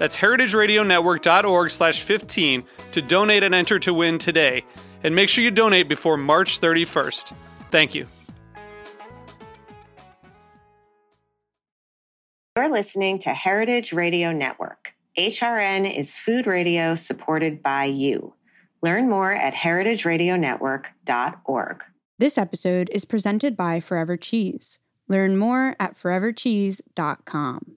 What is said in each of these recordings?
That's heritageradionetwork.org slash 15 to donate and enter to win today. And make sure you donate before March 31st. Thank you. You're listening to Heritage Radio Network. HRN is food radio supported by you. Learn more at heritageradionetwork.org. This episode is presented by Forever Cheese. Learn more at forevercheese.com.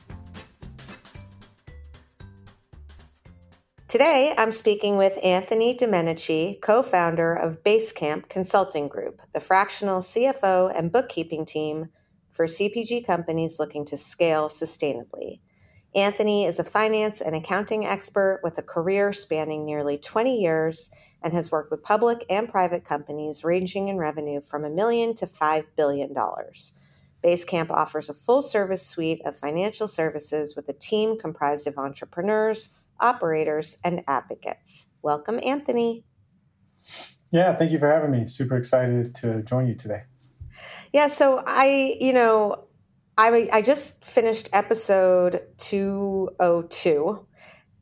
Today, I'm speaking with Anthony Domenici, co founder of Basecamp Consulting Group, the fractional CFO and bookkeeping team for CPG companies looking to scale sustainably. Anthony is a finance and accounting expert with a career spanning nearly 20 years and has worked with public and private companies ranging in revenue from a million to $5 billion. Basecamp offers a full service suite of financial services with a team comprised of entrepreneurs, operators, and advocates. Welcome, Anthony. Yeah, thank you for having me. Super excited to join you today. Yeah, so I, you know, I, I just finished episode 202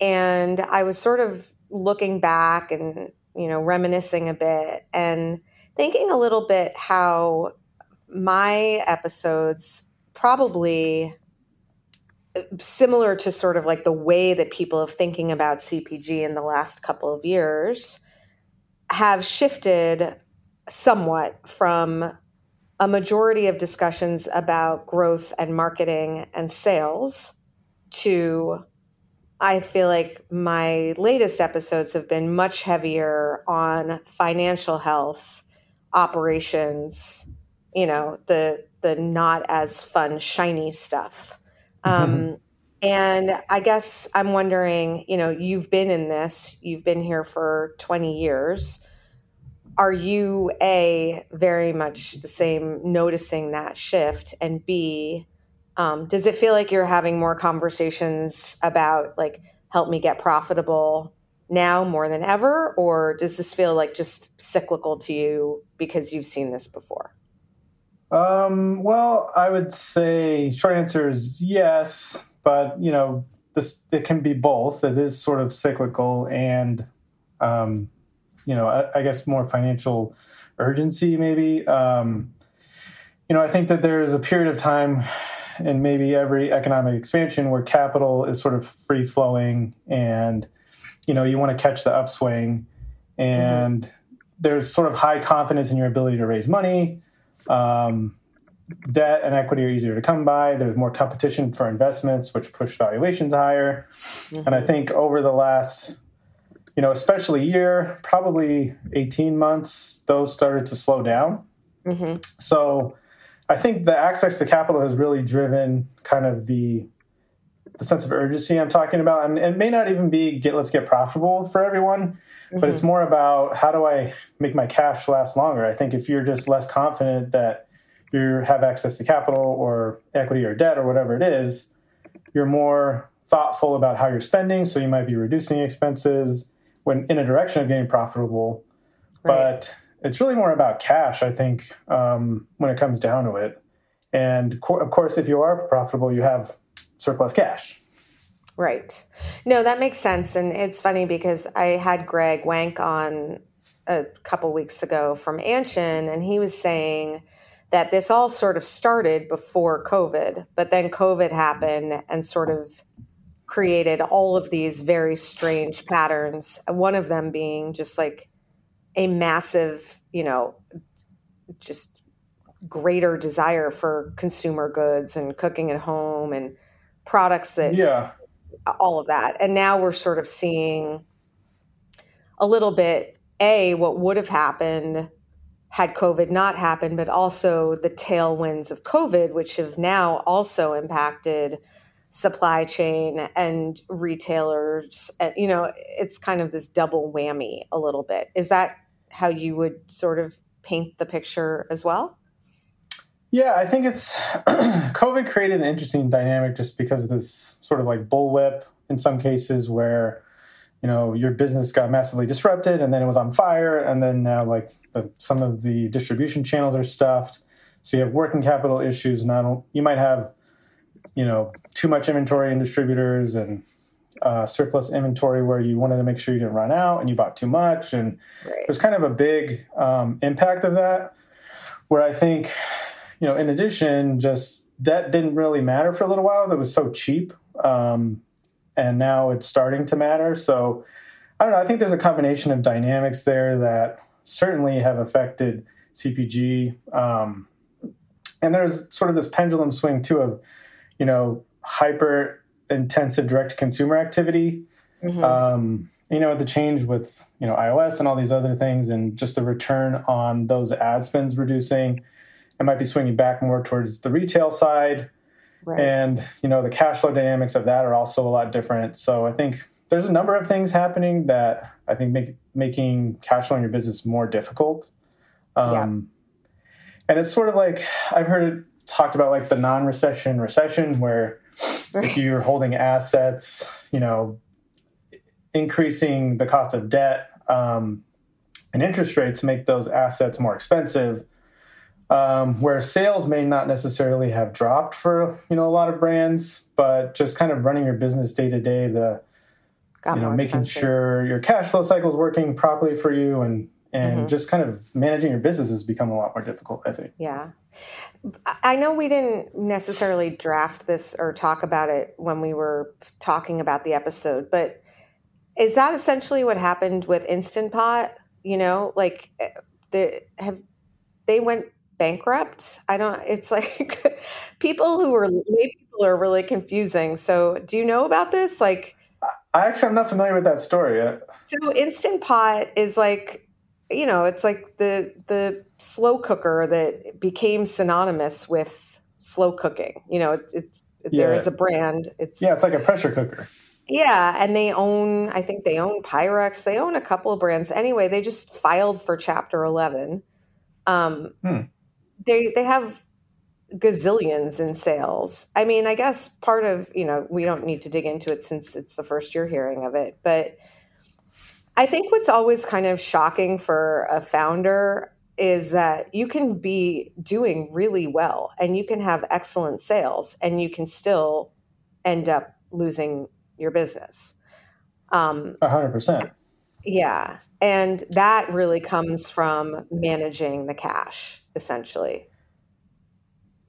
and I was sort of looking back and, you know, reminiscing a bit and thinking a little bit how my episodes probably similar to sort of like the way that people have thinking about CPG in the last couple of years have shifted somewhat from a majority of discussions about growth and marketing and sales to I feel like my latest episodes have been much heavier on financial health, operations, you know, the the not as fun shiny stuff. Mm-hmm. Um, and I guess I'm wondering, you know, you've been in this, you've been here for 20 years. Are you A, very much the same, noticing that shift? And B, um, does it feel like you're having more conversations about, like, help me get profitable now more than ever? Or does this feel like just cyclical to you because you've seen this before? Um, well, I would say short answer is yes, but you know, this it can be both. It is sort of cyclical and um, you know, I, I, guess more financial urgency maybe. Um, you know, I think that there is a period of time in maybe every economic expansion where capital is sort of free flowing and you know, you want to catch the upswing and mm-hmm. there's sort of high confidence in your ability to raise money um, debt and equity are easier to come by. There's more competition for investments, which push valuations higher. Mm-hmm. And I think over the last, you know, especially year, probably 18 months, those started to slow down. Mm-hmm. So I think the access to capital has really driven kind of the the sense of urgency I'm talking about. And it may not even be get let's get profitable for everyone, mm-hmm. but it's mm-hmm. more about how do I make my cash last longer. I think if you're just less confident that you have access to capital or equity or debt or whatever it is, you're more thoughtful about how you're spending. So you might be reducing expenses, when in a direction of getting profitable, right. but it's really more about cash. I think um, when it comes down to it, and co- of course, if you are profitable, you have surplus cash. Right. No, that makes sense, and it's funny because I had Greg Wank on a couple weeks ago from Anshin, and he was saying that this all sort of started before COVID, but then COVID happened and sort of created all of these very strange patterns. One of them being just like a massive, you know, just greater desire for consumer goods and cooking at home and products that, yeah, all of that. And now we're sort of seeing a little bit, A, what would have happened had COVID not happened, but also the tailwinds of COVID, which have now also impacted supply chain and retailers. You know it's kind of this double whammy a little bit. Is that how you would sort of paint the picture as well yeah i think it's covid created an interesting dynamic just because of this sort of like bullwhip in some cases where you know your business got massively disrupted and then it was on fire and then now like the, some of the distribution channels are stuffed. So you have working capital issues. Not you might have you know too much inventory in distributors and uh, surplus inventory where you wanted to make sure you didn't run out and you bought too much. And right. there's kind of a big um, impact of that where i think you know in addition just debt didn't really matter for a little while that was so cheap um, and now it's starting to matter so i don't know i think there's a combination of dynamics there that certainly have affected cpg um, and there's sort of this pendulum swing too of you know, hyper intensive direct to consumer activity. Mm-hmm. Um, you know, the change with, you know, iOS and all these other things and just the return on those ad spends reducing, it might be swinging back more towards the retail side. Right. And, you know, the cash flow dynamics of that are also a lot different. So I think there's a number of things happening that I think make making cash flow in your business more difficult. Um, yeah. And it's sort of like I've heard it talked about like the non-recession recession where if you're holding assets you know increasing the cost of debt um, and interest rates make those assets more expensive um, where sales may not necessarily have dropped for you know a lot of brands but just kind of running your business day to day the Got you know making expensive. sure your cash flow cycle is working properly for you and and mm-hmm. just kind of managing your business has become a lot more difficult i think yeah i know we didn't necessarily draft this or talk about it when we were talking about the episode but is that essentially what happened with instant pot you know like eh, the have they went bankrupt i don't it's like people who are lay people are really confusing so do you know about this like I actually am not familiar with that story yet. So Instant Pot is like you know, it's like the the slow cooker that became synonymous with slow cooking. You know, it's, it's yeah. there is a brand. It's yeah, it's like a pressure cooker. Yeah, and they own. I think they own Pyrex. They own a couple of brands. Anyway, they just filed for Chapter Eleven. Um, hmm. They they have gazillions in sales. I mean, I guess part of you know we don't need to dig into it since it's the first year hearing of it, but I think what's always kind of shocking for a founder is that you can be doing really well and you can have excellent sales and you can still end up losing your business. Um, 100%. Yeah. And that really comes from managing the cash, essentially.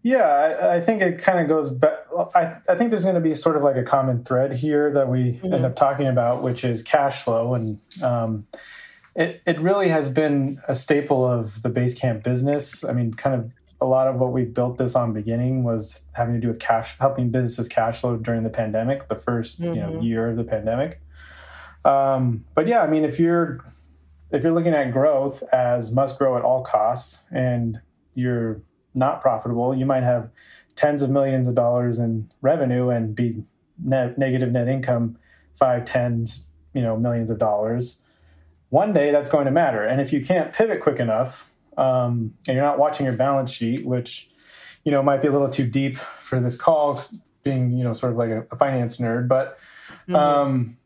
Yeah, I, I, think it kind of goes back. I, I, think there's going to be sort of like a common thread here that we mm-hmm. end up talking about, which is cash flow. And um, it, it really has been a staple of the Basecamp business. I mean, kind of a lot of what we built this on beginning was having to do with cash, helping businesses cash flow during the pandemic, the 1st mm-hmm. you know, mm-hmm. year of the pandemic. Um, but yeah, I mean, if you're if you're looking at growth as must grow at all costs and you're not profitable. You might have tens of millions of dollars in revenue and be net, negative net income, five, tens, you know, millions of dollars. One day that's going to matter. And if you can't pivot quick enough, um, and you're not watching your balance sheet, which you know might be a little too deep for this call, being you know sort of like a, a finance nerd, but mm-hmm. um,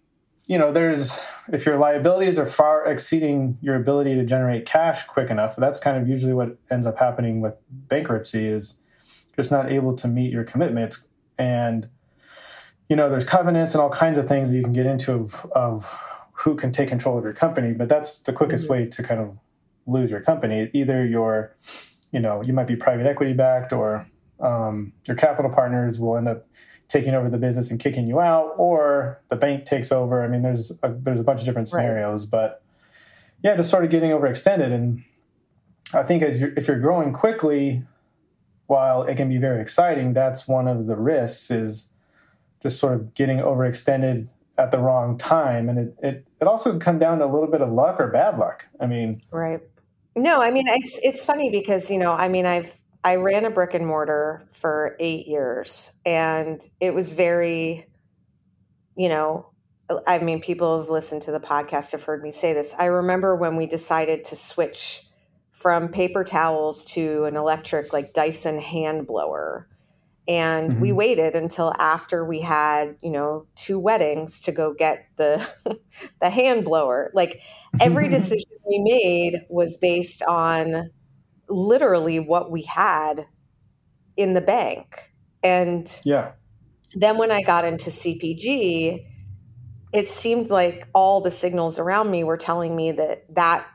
you know, there's if your liabilities are far exceeding your ability to generate cash quick enough, that's kind of usually what ends up happening with bankruptcy is just not able to meet your commitments. And you know, there's covenants and all kinds of things that you can get into of, of who can take control of your company, but that's the quickest mm-hmm. way to kind of lose your company. Either your, you know, you might be private equity backed, or um, your capital partners will end up taking over the business and kicking you out, or the bank takes over. I mean, there's a, there's a bunch of different scenarios, right. but yeah, just sort of getting overextended. And I think as you're, if you're growing quickly, while it can be very exciting, that's one of the risks is just sort of getting overextended at the wrong time. And it, it, it also can come down to a little bit of luck or bad luck. I mean, right. No, I mean, it's, it's funny because, you know, I mean, I've, I ran a brick and mortar for eight years and it was very, you know, I mean, people have listened to the podcast have heard me say this. I remember when we decided to switch from paper towels to an electric, like Dyson hand blower. And mm-hmm. we waited until after we had, you know, two weddings to go get the the hand blower. Like every decision we made was based on literally what we had in the bank. And yeah. Then when I got into CPG, it seemed like all the signals around me were telling me that that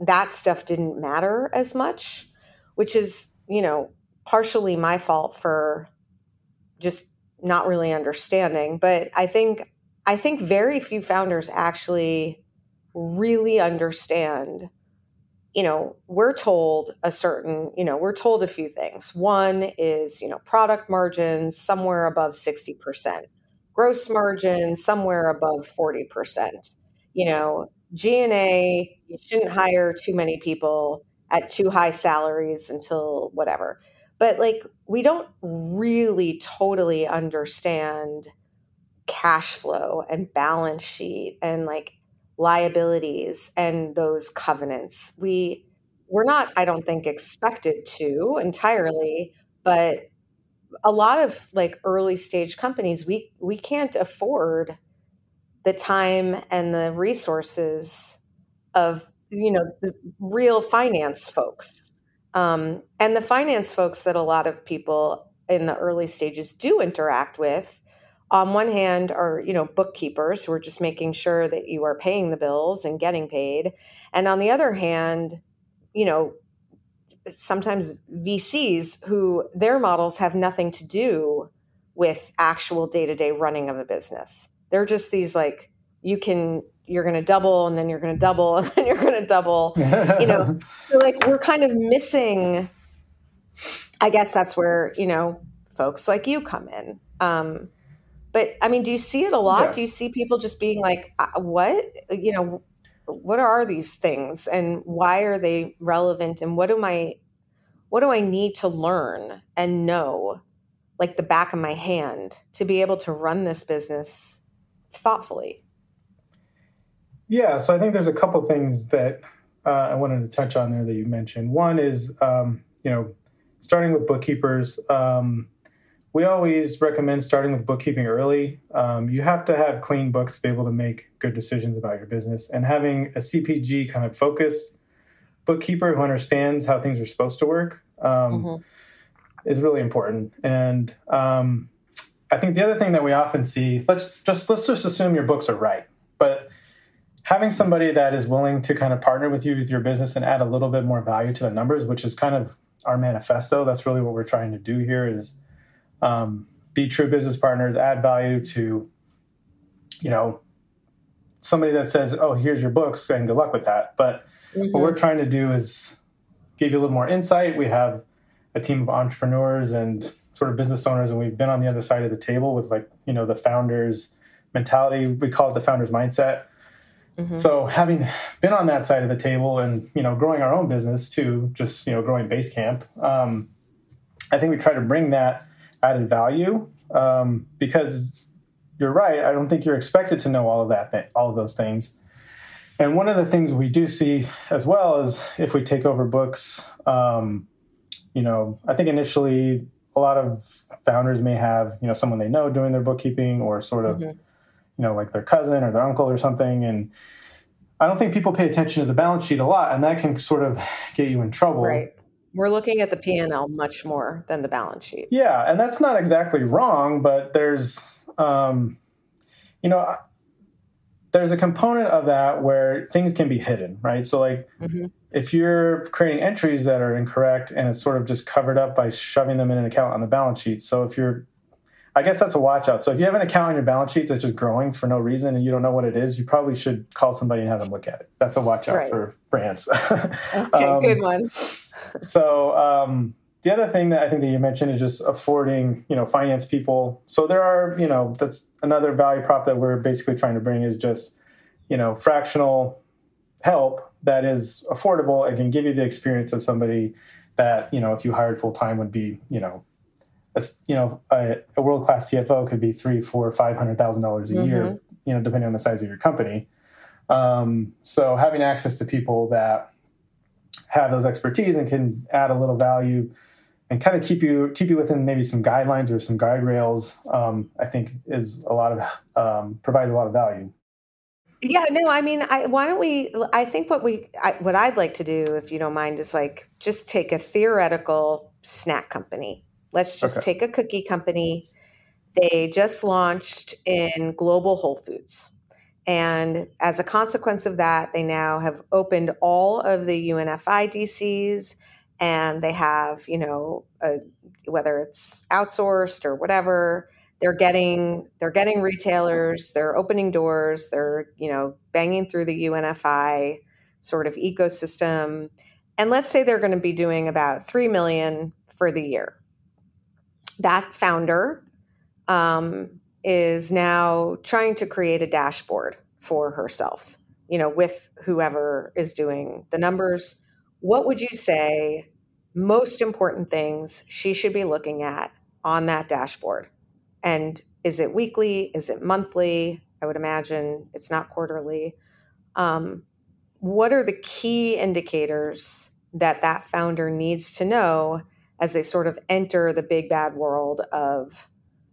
that stuff didn't matter as much, which is, you know, partially my fault for just not really understanding, but I think I think very few founders actually really understand you know, we're told a certain, you know, we're told a few things. One is, you know, product margins somewhere above 60%, gross margin somewhere above 40%. You know, G&A, you shouldn't hire too many people at too high salaries until whatever. But like we don't really totally understand cash flow and balance sheet and like liabilities and those covenants. We we're not, I don't think, expected to entirely, but a lot of like early stage companies, we we can't afford the time and the resources of you know the real finance folks um, and the finance folks that a lot of people in the early stages do interact with on one hand are you know bookkeepers who are just making sure that you are paying the bills and getting paid. And on the other hand you know sometimes vcs who their models have nothing to do with actual day-to-day running of a business. They're just these like you can you're going to double and then you're going to double and then you're going to double. You know so like we're kind of missing i guess that's where you know folks like you come in. Um, but I mean, do you see it a lot? Yeah. Do you see people just being like, uh, what? You know, what are these things and why are they relevant and what am I what do I need to learn and know like the back of my hand to be able to run this business thoughtfully? Yeah, so I think there's a couple things that uh, I wanted to touch on there that you mentioned. One is, um, you know, starting with bookkeepers. Um, we always recommend starting with bookkeeping early. Um, you have to have clean books to be able to make good decisions about your business, and having a CPG kind of focused bookkeeper who understands how things are supposed to work um, mm-hmm. is really important. And um, I think the other thing that we often see let's just let's just assume your books are right, but having somebody that is willing to kind of partner with you with your business and add a little bit more value to the numbers, which is kind of our manifesto. That's really what we're trying to do here is um, be true business partners, add value to, you know, somebody that says, "Oh, here's your books," and good luck with that. But mm-hmm. what we're trying to do is give you a little more insight. We have a team of entrepreneurs and sort of business owners, and we've been on the other side of the table with like you know the founders mentality. We call it the founders mindset. Mm-hmm. So having been on that side of the table and you know growing our own business too, just you know growing Basecamp, um, I think we try to bring that added value um, because you're right. I don't think you're expected to know all of that, all of those things. And one of the things we do see as well is if we take over books, um, you know, I think initially a lot of founders may have, you know, someone they know doing their bookkeeping or sort of, mm-hmm. you know, like their cousin or their uncle or something. And I don't think people pay attention to the balance sheet a lot, and that can sort of get you in trouble. Right. We're looking at the P&L much more than the balance sheet. Yeah, and that's not exactly wrong, but there's, um, you know, there's a component of that where things can be hidden, right? So, like, mm-hmm. if you're creating entries that are incorrect and it's sort of just covered up by shoving them in an account on the balance sheet. So, if you're, I guess that's a watch out. So, if you have an account on your balance sheet that's just growing for no reason and you don't know what it is, you probably should call somebody and have them look at it. That's a watch out right. for brands. okay, um, good one. so, um, the other thing that I think that you mentioned is just affording, you know, finance people. So there are, you know, that's another value prop that we're basically trying to bring is just, you know, fractional help that is affordable and can give you the experience of somebody that, you know, if you hired full time would be, you know, a, you know, a, a world class CFO could be three, four, five hundred thousand dollars a mm-hmm. year, you know, depending on the size of your company. Um, so having access to people that have those expertise and can add a little value and kind of keep you keep you within maybe some guidelines or some guide rails um, i think is a lot of um, provides a lot of value. Yeah no i mean I, why don't we i think what we I, what i'd like to do if you don't mind is like just take a theoretical snack company. Let's just okay. take a cookie company. They just launched in global whole foods and as a consequence of that they now have opened all of the unfi dcs and they have you know a, whether it's outsourced or whatever they're getting they're getting retailers they're opening doors they're you know banging through the unfi sort of ecosystem. And let's say they're going to be doing about 3 million for the year. That founder um, is now trying to create a dashboard for herself you know with whoever is doing the numbers what would you say most important things she should be looking at on that dashboard? And is it weekly? Is it monthly? I would imagine it's not quarterly. Um, what are the key indicators that that founder needs to know as they sort of enter the big bad world of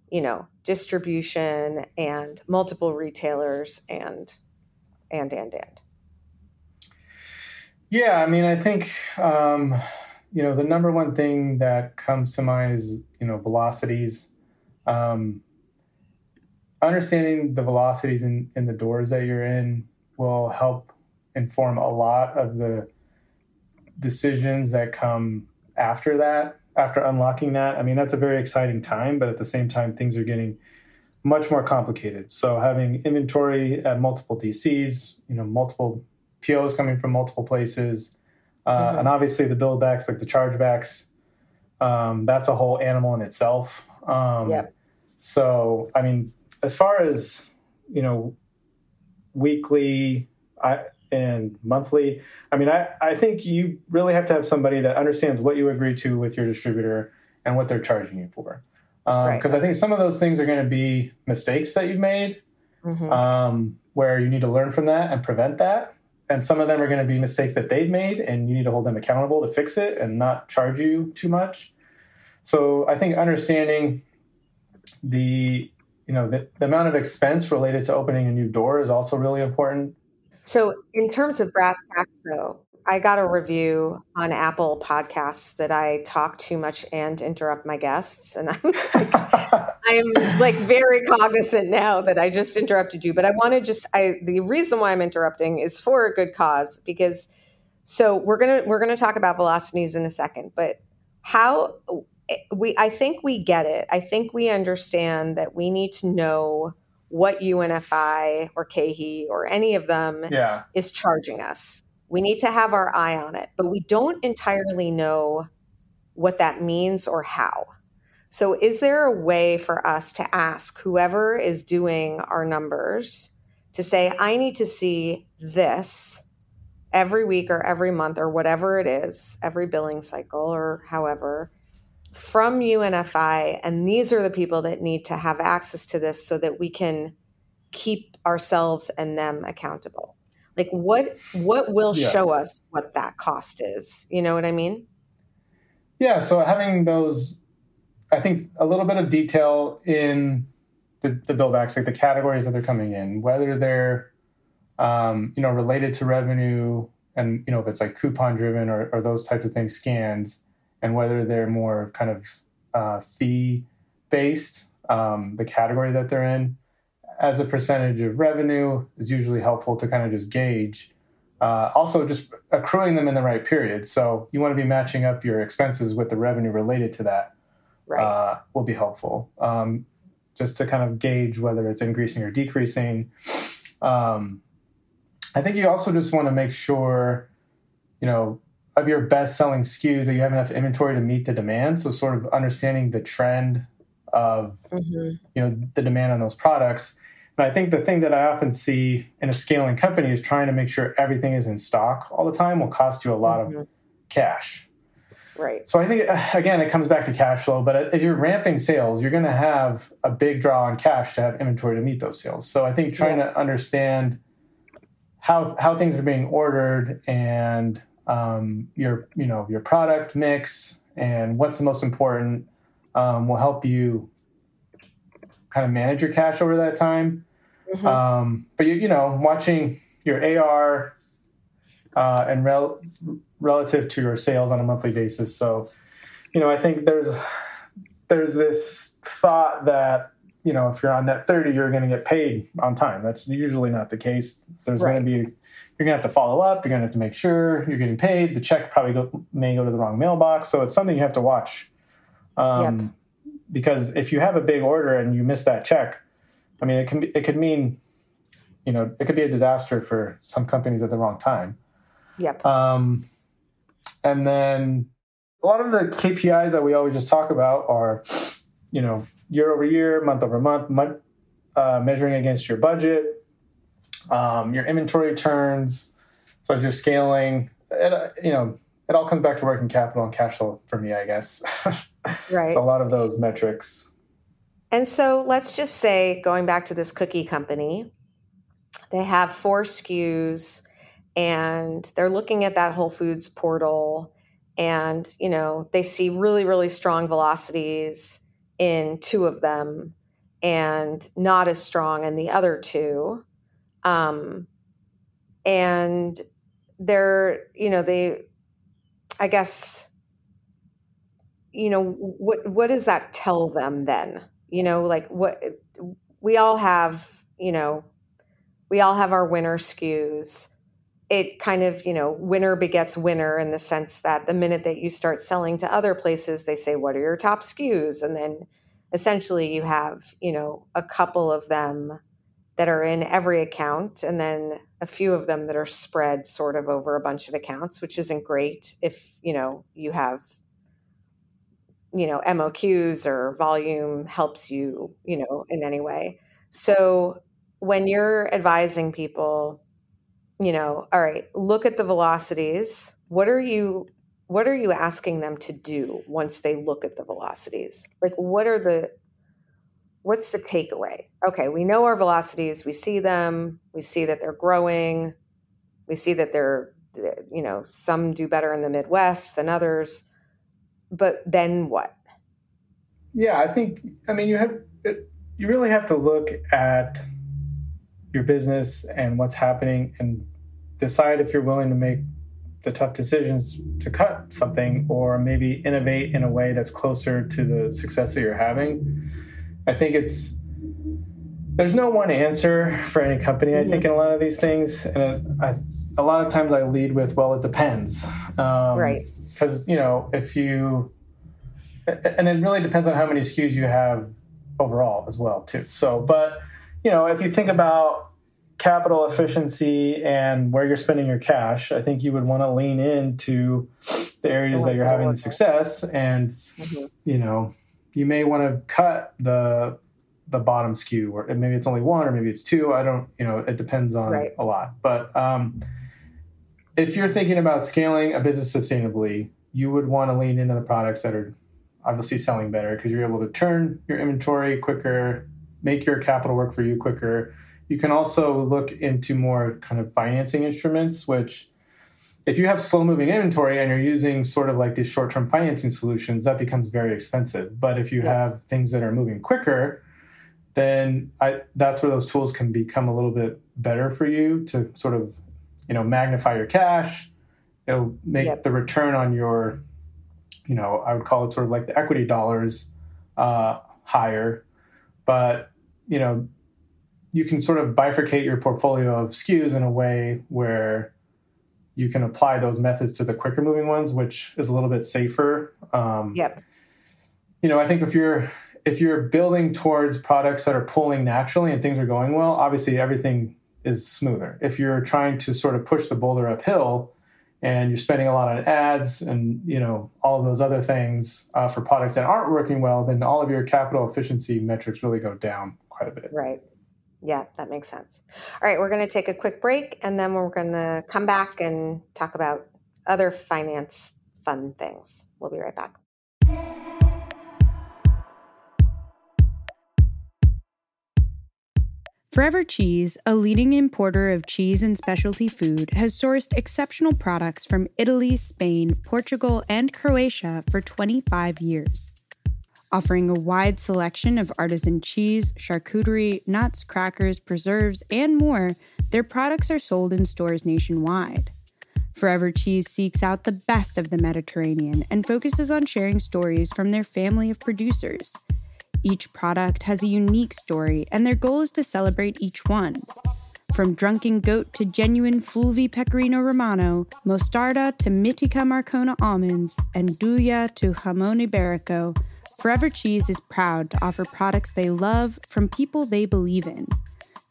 you know distribution and multiple retailers and and and and yeah, I mean, I think um, you know the number one thing that comes to mind is you know velocities. Um, understanding the velocities in, in the doors that you're in will help inform a lot of the decisions that come after that after unlocking that i mean that's a very exciting time but at the same time things are getting much more complicated so having inventory at multiple dcs you know multiple POs coming from multiple places, uh, mm-hmm. and obviously the billbacks, like the chargebacks, um, that's a whole animal in itself. Um, yeah. So, I mean, as far as you know, weekly I, and monthly, I mean, I, I think you really have to have somebody that understands what you agree to with your distributor and what they're charging you for. Because um, right. I think some of those things are going to be mistakes that you've made, mm-hmm. um, where you need to learn from that and prevent that and some of them are going to be mistakes that they've made and you need to hold them accountable to fix it and not charge you too much so i think understanding the you know the, the amount of expense related to opening a new door is also really important so in terms of brass tacks though I got a review on Apple Podcasts that I talk too much and interrupt my guests, and I'm like, I'm like very cognizant now that I just interrupted you. But I want to just I the reason why I'm interrupting is for a good cause because so we're gonna we're gonna talk about velocities in a second, but how eh, we I think we get it. I think we understand that we need to know what UNFI or KeHE or any of them yeah. is charging us we need to have our eye on it, but we don't entirely know what that means or how. So, is there a way for us to ask whoever is doing our numbers to say, I need to see this every week or every month or whatever it is, every billing cycle or however, from UNFI? And these are the people that need to have access to this so that we can keep ourselves and them accountable like what what will yeah. show us what that cost is you know what i mean yeah so having those i think a little bit of detail in the, the billbacks, like the categories that they're coming in, whether they're um, you know related to revenue and you know if it's like coupon driven or, or those types of things scans and whether they're more kind of uh, fee based um, the category that they're in. As a percentage of revenue is usually helpful to kind of just gauge uh, also just accruing them in the right period. So you want to be matching up your expenses with the revenue related to that Right. uh, will be helpful. Um, just to kind of gauge whether it's increasing or decreasing. Um, I think you also just want to make sure, you know, of your best selling SKUs that you have enough inventory to meet the demand. So sort of understanding the trend of Mhm. you know the demand on those products. And I think the thing that I often see in a scaling company is trying to make sure everything is in stock all the time will cost you a lot of Mhm. cash. Right. So I think uh, again it comes back to cash flow, but as you're ramping sales, you're going to have a big draw on cash to have inventory to meet those sales. So I think trying to understand how how things are being ordered and um, your you know your product mix and what's the most important um, will help you kind of manage your cash over that time. Mhm. Um, but you, you know, watching your AR uh, and rel- relative to your sales on a monthly basis. So, you know, I think there's there's this thought that you know if you're on net 30, you're going to get paid on time. That's usually not the case. There's Right. going to be you're going to have to follow up. You're going to have to make sure you're getting paid. The check probably go, may go to the wrong mailbox. So it's something you have to watch. Um, Because if you have a big order and you miss that check, I mean, it can be, it could mean, you know, it could be a disaster for some companies at the wrong time. Yep. Um, and then a lot of the KPIs that we always just talk about are, you know, year over year, month over month, month uh, measuring against your budget, um, your inventory turns. So as you're scaling, it, uh, you know, it all comes back to working capital and cash flow for me, I guess. Right. so a lot of those metrics. And so let's just say, going back to this cookie company, they have four SKUs and they're looking at that Whole Foods portal and, you know, they see really, really strong velocities in two of them and not as strong in the other two. Um, and they're, you know, they, I guess, you know, what what does that tell them then? You know, like what we all have, you know, we all have our winner SKUs. It kind of, you know, winner begets winner in the sense that the minute that you start selling to other places, they say, What are your top SKUs? And then essentially you have, you know, a couple of them that are in every account and then a few of them that are spread sort of over a bunch of accounts, which isn't great if, you know, you have you know moqs or volume helps you you know in any way so when you're advising people you know all right look at the velocities. What are you what are you asking them to do once they look at the velocities? Like what are the what's the takeaway? Okay we know our velocities we see them we see that they're growing we see that they're you know some do better in the midwest than others but then what? Yeah, I think I mean you have you really have to look at your business and what's happening and decide if you're willing to make the tough decisions to cut something or maybe innovate in a way that's closer to the success that you're having. I think it's there's no one answer for any company. I think in a lot of these things, and I, a lot of times I lead with, "Well, it depends." Um, Right. Because you know, if you and it really depends on how many SKUs you have overall as well too. So, but you know, if you think about capital efficiency and where you're spending your cash, I think you would want to lean into the areas that you're having the success, and Mhm. you know, you may want to cut the the bottom SKU, or maybe it's only one, or maybe it's two. I don't, you know, it depends on Right. a lot. But um, if you're thinking about scaling a business sustainably, you would want to lean into the products that are obviously selling better because you're able to turn your inventory quicker, make your capital work for you quicker. You can also look into more kind of financing instruments, which if you have slow moving inventory and you're using sort of like these short term financing solutions, that becomes very expensive. But if you Yeah. have things that are moving quicker, then I, that's where those tools can become a little bit better for you to sort of, you know, magnify your cash. It'll make yep. the return on your, you know, I would call it sort of like the equity dollars uh, higher. But, you know, you can sort of bifurcate your portfolio of SKUs in a way where you can apply those methods to the quicker moving ones, which is a little bit safer. Um, yep. You know, I think if you're if you're building towards products that are pulling naturally and things are going well, obviously everything is smoother. If you're trying to sort of push the boulder uphill and you're spending a lot on ads and you know all of those other things uh, for products that aren't working well, then all of your capital efficiency metrics really go down quite a bit. Right. Yeah, that makes sense. All right, we're going to take a quick break and then we're going to come back and talk about other finance fun things. We'll be right back. Forever Cheese, a leading importer of cheese and specialty food, has sourced exceptional products from Italy, Spain, Portugal, and Croatia for 25 years. Offering a wide selection of artisan cheese, charcuterie, nuts, crackers, preserves, and more, their products are sold in stores nationwide. Forever Cheese seeks out the best of the Mediterranean and focuses on sharing stories from their family of producers. Each product has a unique story, and their goal is to celebrate each one. From drunken goat to genuine Fulvi Pecorino Romano, Mostarda to Mitica Marcona almonds, and Duja to Jamon Iberico, Forever Cheese is proud to offer products they love from people they believe in.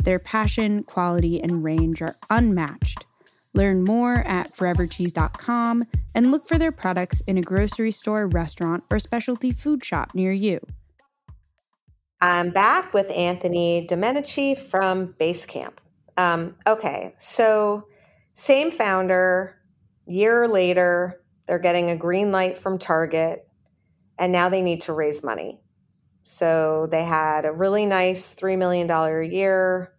Their passion, quality, and range are unmatched. Learn more at forevercheese.com and look for their products in a grocery store, restaurant, or specialty food shop near you. I'm back with Anthony Domenici from Basecamp. Um, okay, so same founder, year later, they're getting a green light from Target, and now they need to raise money. So they had a really nice $3 million a year.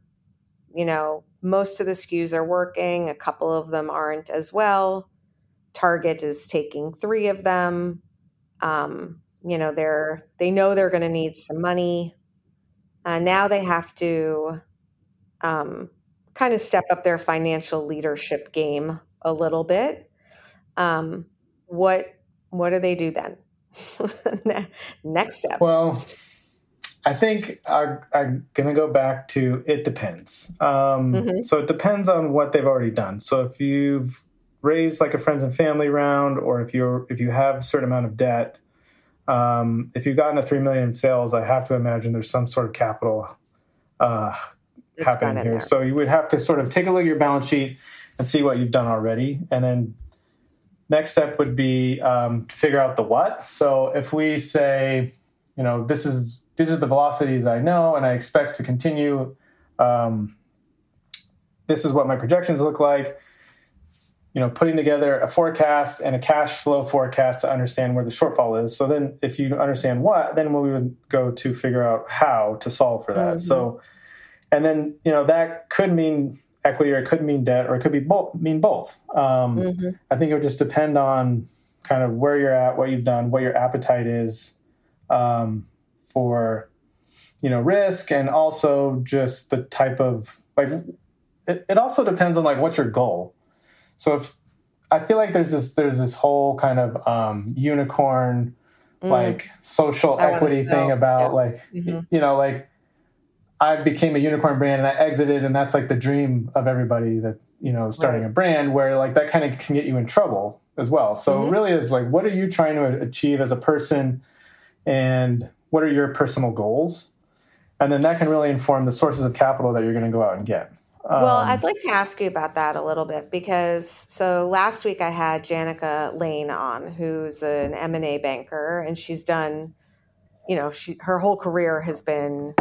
You know, most of the SKUs are working, a couple of them aren't as well. Target is taking three of them. Um, you know they're they know they're going to need some money uh, now they have to um, kind of step up their financial leadership game a little bit um, what what do they do then next step well i think I, i'm going to go back to it depends um, mm-hmm. so it depends on what they've already done so if you've raised like a friends and family round or if you're if you have a certain amount of debt um, if you've gotten a three million in sales, I have to imagine there's some sort of capital uh, happening here. So you would have to sort of take a look at your balance sheet and see what you've done already, and then next step would be um, to figure out the what. So if we say, you know, this is these are the velocities I know and I expect to continue. Um, this is what my projections look like you know, putting together a forecast and a cash flow forecast to understand where the shortfall is. So then if you understand what, then we would go to figure out how to solve for that. Mm-hmm. So and then, you know, that could mean equity or it could mean debt or it could be both mean both. Um, mm-hmm. I think it would just depend on kind of where you're at, what you've done, what your appetite is um, for you know risk and also just the type of like it, it also depends on like what's your goal so if I feel like there's this there's this whole kind of um, unicorn mm. like social I equity thing about yeah. like mm-hmm. you know like I became a unicorn brand and I exited and that's like the dream of everybody that you know starting right. a brand where like that kind of can get you in trouble as well. So mm-hmm. really is like what are you trying to achieve as a person and what are your personal goals? And then that can really inform the sources of capital that you're going to go out and get. Um, well, I'd like to ask you about that a little bit because so last week I had Janica Lane on, who's an M and A banker, and she's done, you know, she her whole career has been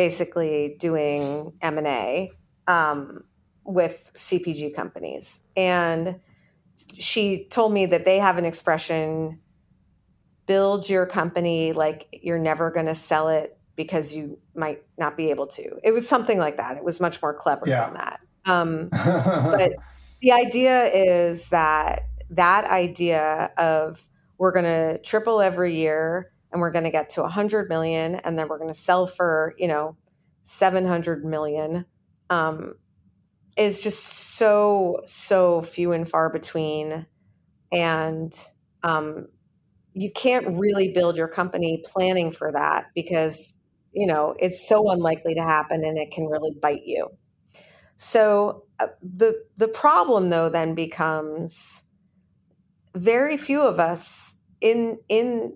basically doing M and A um, with CPG companies, and she told me that they have an expression: "Build your company like you're never going to sell it because you might not be able to. It was something like that. It was much more clever yeah. than that. Um, but the idea is that that idea of we're going to triple every year, and we're going to get to 100 million and then we're going to sell for you know 700 million um, is just so so few and far between. And um, you can't really build your company planning for that because you know it's so unlikely to happen and it can really bite you. So uh, the the problem though then becomes very few of us in in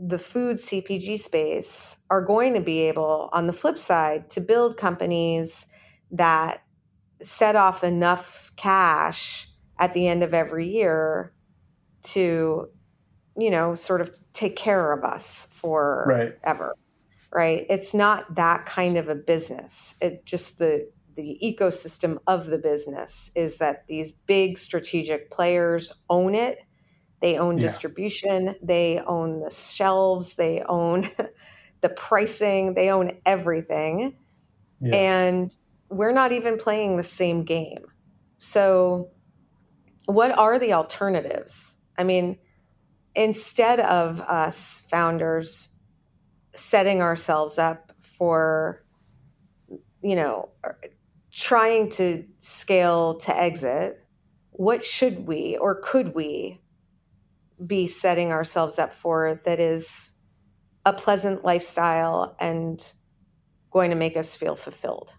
the food CPG space are going to be able on the flip side to build companies that set off enough cash at the end of every year to you know sort of take care of us for Right. ever right it's not that kind of a business it just the the ecosystem of the business is that these big strategic players own it they own Yeah. distribution they own the shelves they own the pricing they own everything Yes. and we're not even playing the same game. So, what are the alternatives? I mean, instead of us founders setting ourselves up for, you know, er, trying to scale to exit, what should we or could we be setting ourselves up for that is a pleasant lifestyle and going to make us feel fulfilled?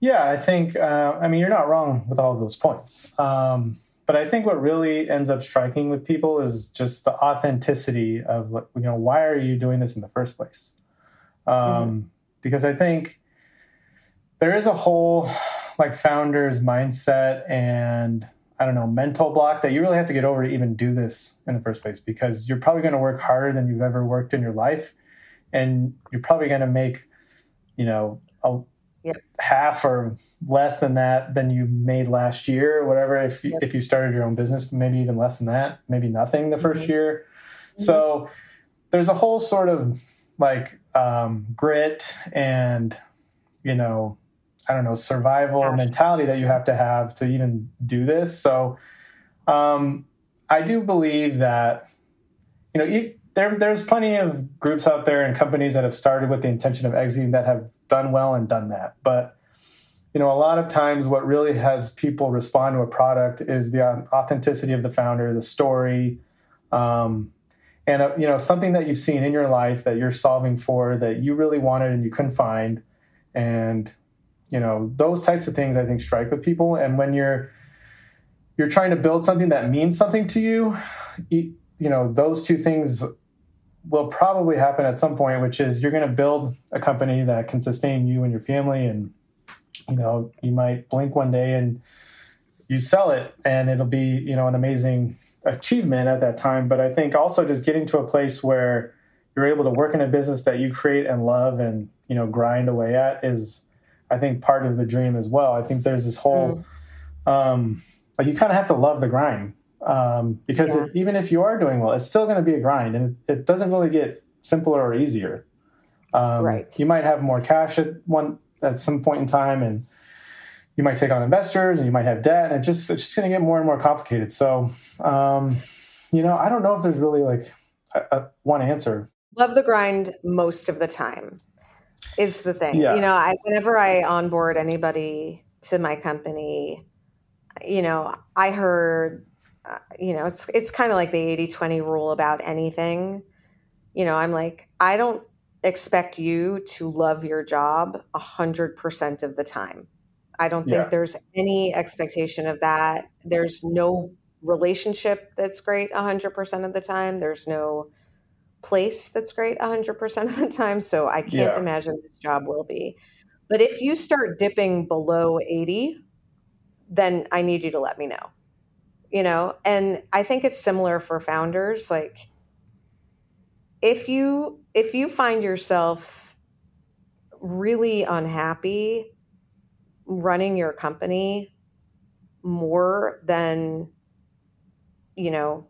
Yeah, I think, uh, I mean, you're not wrong with all of those points. Um, but I think what really ends up striking with people is just the authenticity of, like, you know, why are you doing this in the first place? Um, Because I think there is a whole, like, founder's mindset and, I don't know, mental block that you really have to get over to even do this in the first place because you're probably going to work harder than you've ever worked in your life. And you're probably going to make, you know, a, half or less than that than you made last year or whatever if you, Yep. if you started your own business maybe even less than that maybe nothing the 1st Mhm. year so there's a whole sort of like um, grit and you know i don't know survival Passion. mentality that you have to have to even do this so um, i do believe that you know e- there, there's plenty of groups out there and companies that have started with the intention of exiting that have done well and done that. But you know, a lot of times, what really has people respond to a product is the authenticity of the founder, the story, um, and uh, you know, something that you've seen in your life that you're solving for that you really wanted and you couldn't find, and you know, those types of things I think strike with people. And when you're you're trying to build something that means something to you, you, know, those two things will probably happen at some point, which is you're going to build a company that can sustain you and your family. And, you know, you might blink one day and you sell it and it'll be, you know, an amazing achievement at that time. But I think also just getting to a place where you're able to work in a business that you create and love and, you know, grind away at is, I think, part of the dream as well. I think there's this whole, um, like you kind of have to love the grind um, because Yeah. it, even if you are doing well, it's still going to be a grind, and it, it doesn't really get simpler or easier. Um, Right. You might have more cash at one at some point in time, and you might take on investors, and you might have debt, and it just it's just going to get more and more complicated. So, um, you know, I don't know if there's really like a, a, one answer. love the grind most of the time is the thing. Yeah. you know i whenever i onboard anybody to my company you know i heard uh, you know it's it's kind of like the 80-20 rule about anything. You know i'm like i don't expect you to love your job 100% of the time. I don't think Yeah. there's any expectation of that. There's no relationship that's great 100% of the time. There's no place that's great 100% of the time. So I can't Yeah. imagine this job will be. But if you start dipping below 80, then I need you to let me know. You know, and I think it's similar for founders like if you if you find yourself really unhappy running your company more than you know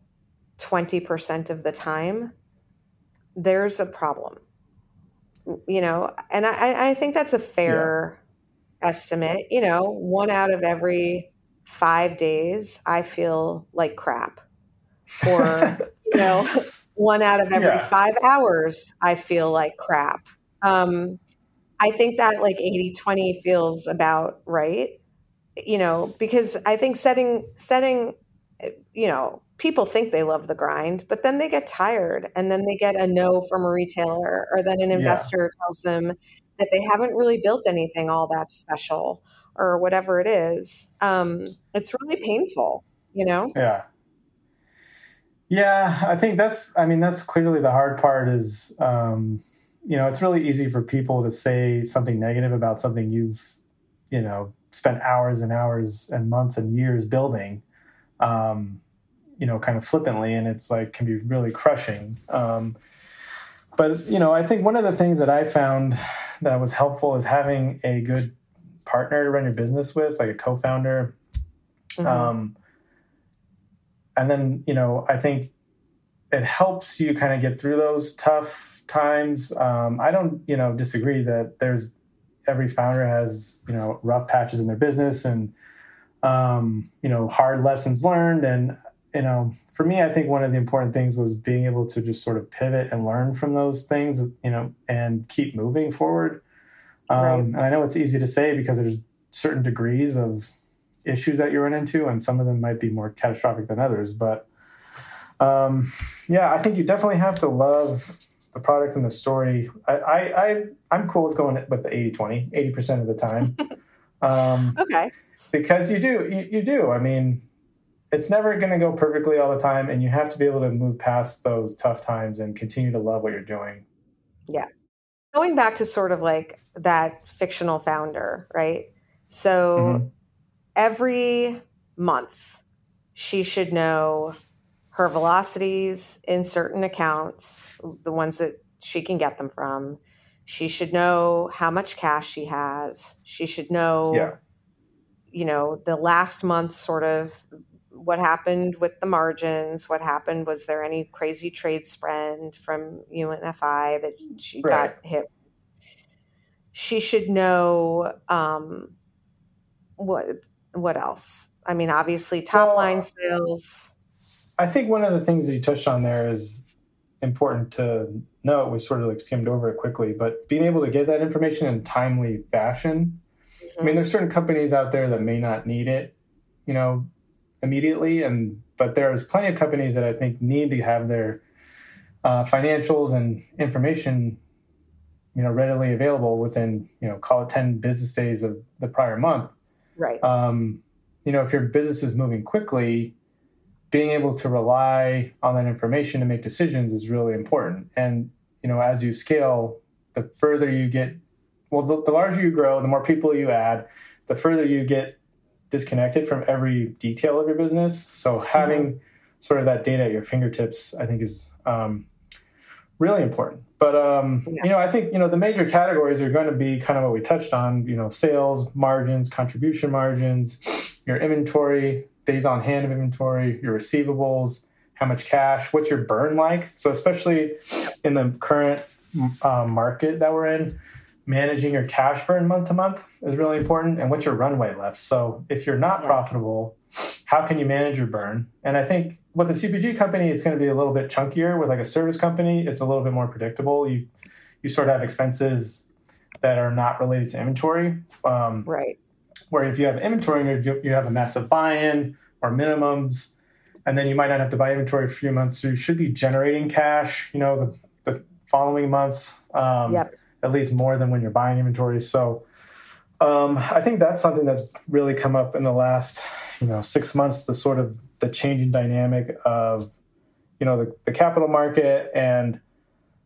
20% of the time there's a problem you know and i i think that's a fair estimate you know one out of every five days i feel like crap or you know one out of every Yeah. five hours, I feel like crap. Um, I think that like 80 20 feels about right. You know, because I think setting, setting, you know, people think they love the grind, but then they get tired and then they get a no from a retailer or then an Yeah. investor tells them that they haven't really built anything all that special or whatever it is. Um, it's really painful, you know? Yeah. Yeah, I think that's, I mean, that's clearly the hard part is, um, you know, it's really easy for people to say something negative about something you've, you know, spent hours and hours and months and years building, um, you know, kind of flippantly. And it's like, can be really crushing. Um, but, you know, I think one of the things that I found that was helpful is having a good partner to run your business with, like a co founder. Mhm. Um, and then, you know, I think it helps you kind of get through those tough times. Um, I don't, you know, disagree that there's every founder has, you know, rough patches in their business and, um, you know, hard lessons learned. And, you know, for me, I think one of the important things was being able to just sort of pivot and learn from those things, you know, and keep moving forward. Um, Right. And I know it's easy to say because there's certain degrees of issues that you run into, and some of them might be more catastrophic than others. But um, yeah, I think you definitely have to love the product and the story. I, I, I I'm cool with going with the 80-20, 80% of the time. um, Okay. Because you do you, you do i mean it's never going to go perfectly all the time and you have to be able to move past those tough times and continue to love what you're doing Yeah. going back to sort of like that fictional founder, right? So Mhm. every month she should know her velocities in certain accounts, the ones that she can get them from. She should know how much cash she has. She should know, Yeah. You know, the last month sort of what happened with the margins, what happened, was there any crazy trade spend from UNFI that she Right. got hit? She should know um, what what else? I mean, obviously top Well, line sales. i think one of the things that you touched on there is important to note we sort of like skimmed over it quickly but being able to get that information in timely fashion I mean, there's certain companies out there that may not need it, you know, immediately, and but there's plenty of companies that I think need to have their uh, financials and information, you know, readily available within, you know, call it ten business days of the prior month. Right. Um, you know, if your business is moving quickly, being able to rely on that information to make decisions is really important. And you know, as you scale, the further you get well, the, the larger you grow, the more people you add, the further you get disconnected from every detail of your business. So having sort of that data at your fingertips, I think, is um, really important. But um, Yeah. you know, I think you know the major categories are going to be kind of what we touched on. You know, sales margins, contribution margins, your inventory, days on hand of inventory, your receivables, how much cash, what's your burn like. So especially in the current uh, market that we're in, managing your cash burn month to month is really important and what's your runway left so if you're not Yeah. profitable how can you manage your burn and i think with a cpg company it's going to be a little bit chunkier with like a service company it's a little bit more predictable you you sort of have expenses that are not related to inventory um, right. where if you have inventory you you have a massive buy-in or minimums and then you might not have to buy inventory for a few months so you should be generating cash you know the, the following months um, Yep. At least more than when you're buying inventory. So um, i think that's something that's really come up in the last you know six months the sort of the changing dynamic of you know the, the capital market and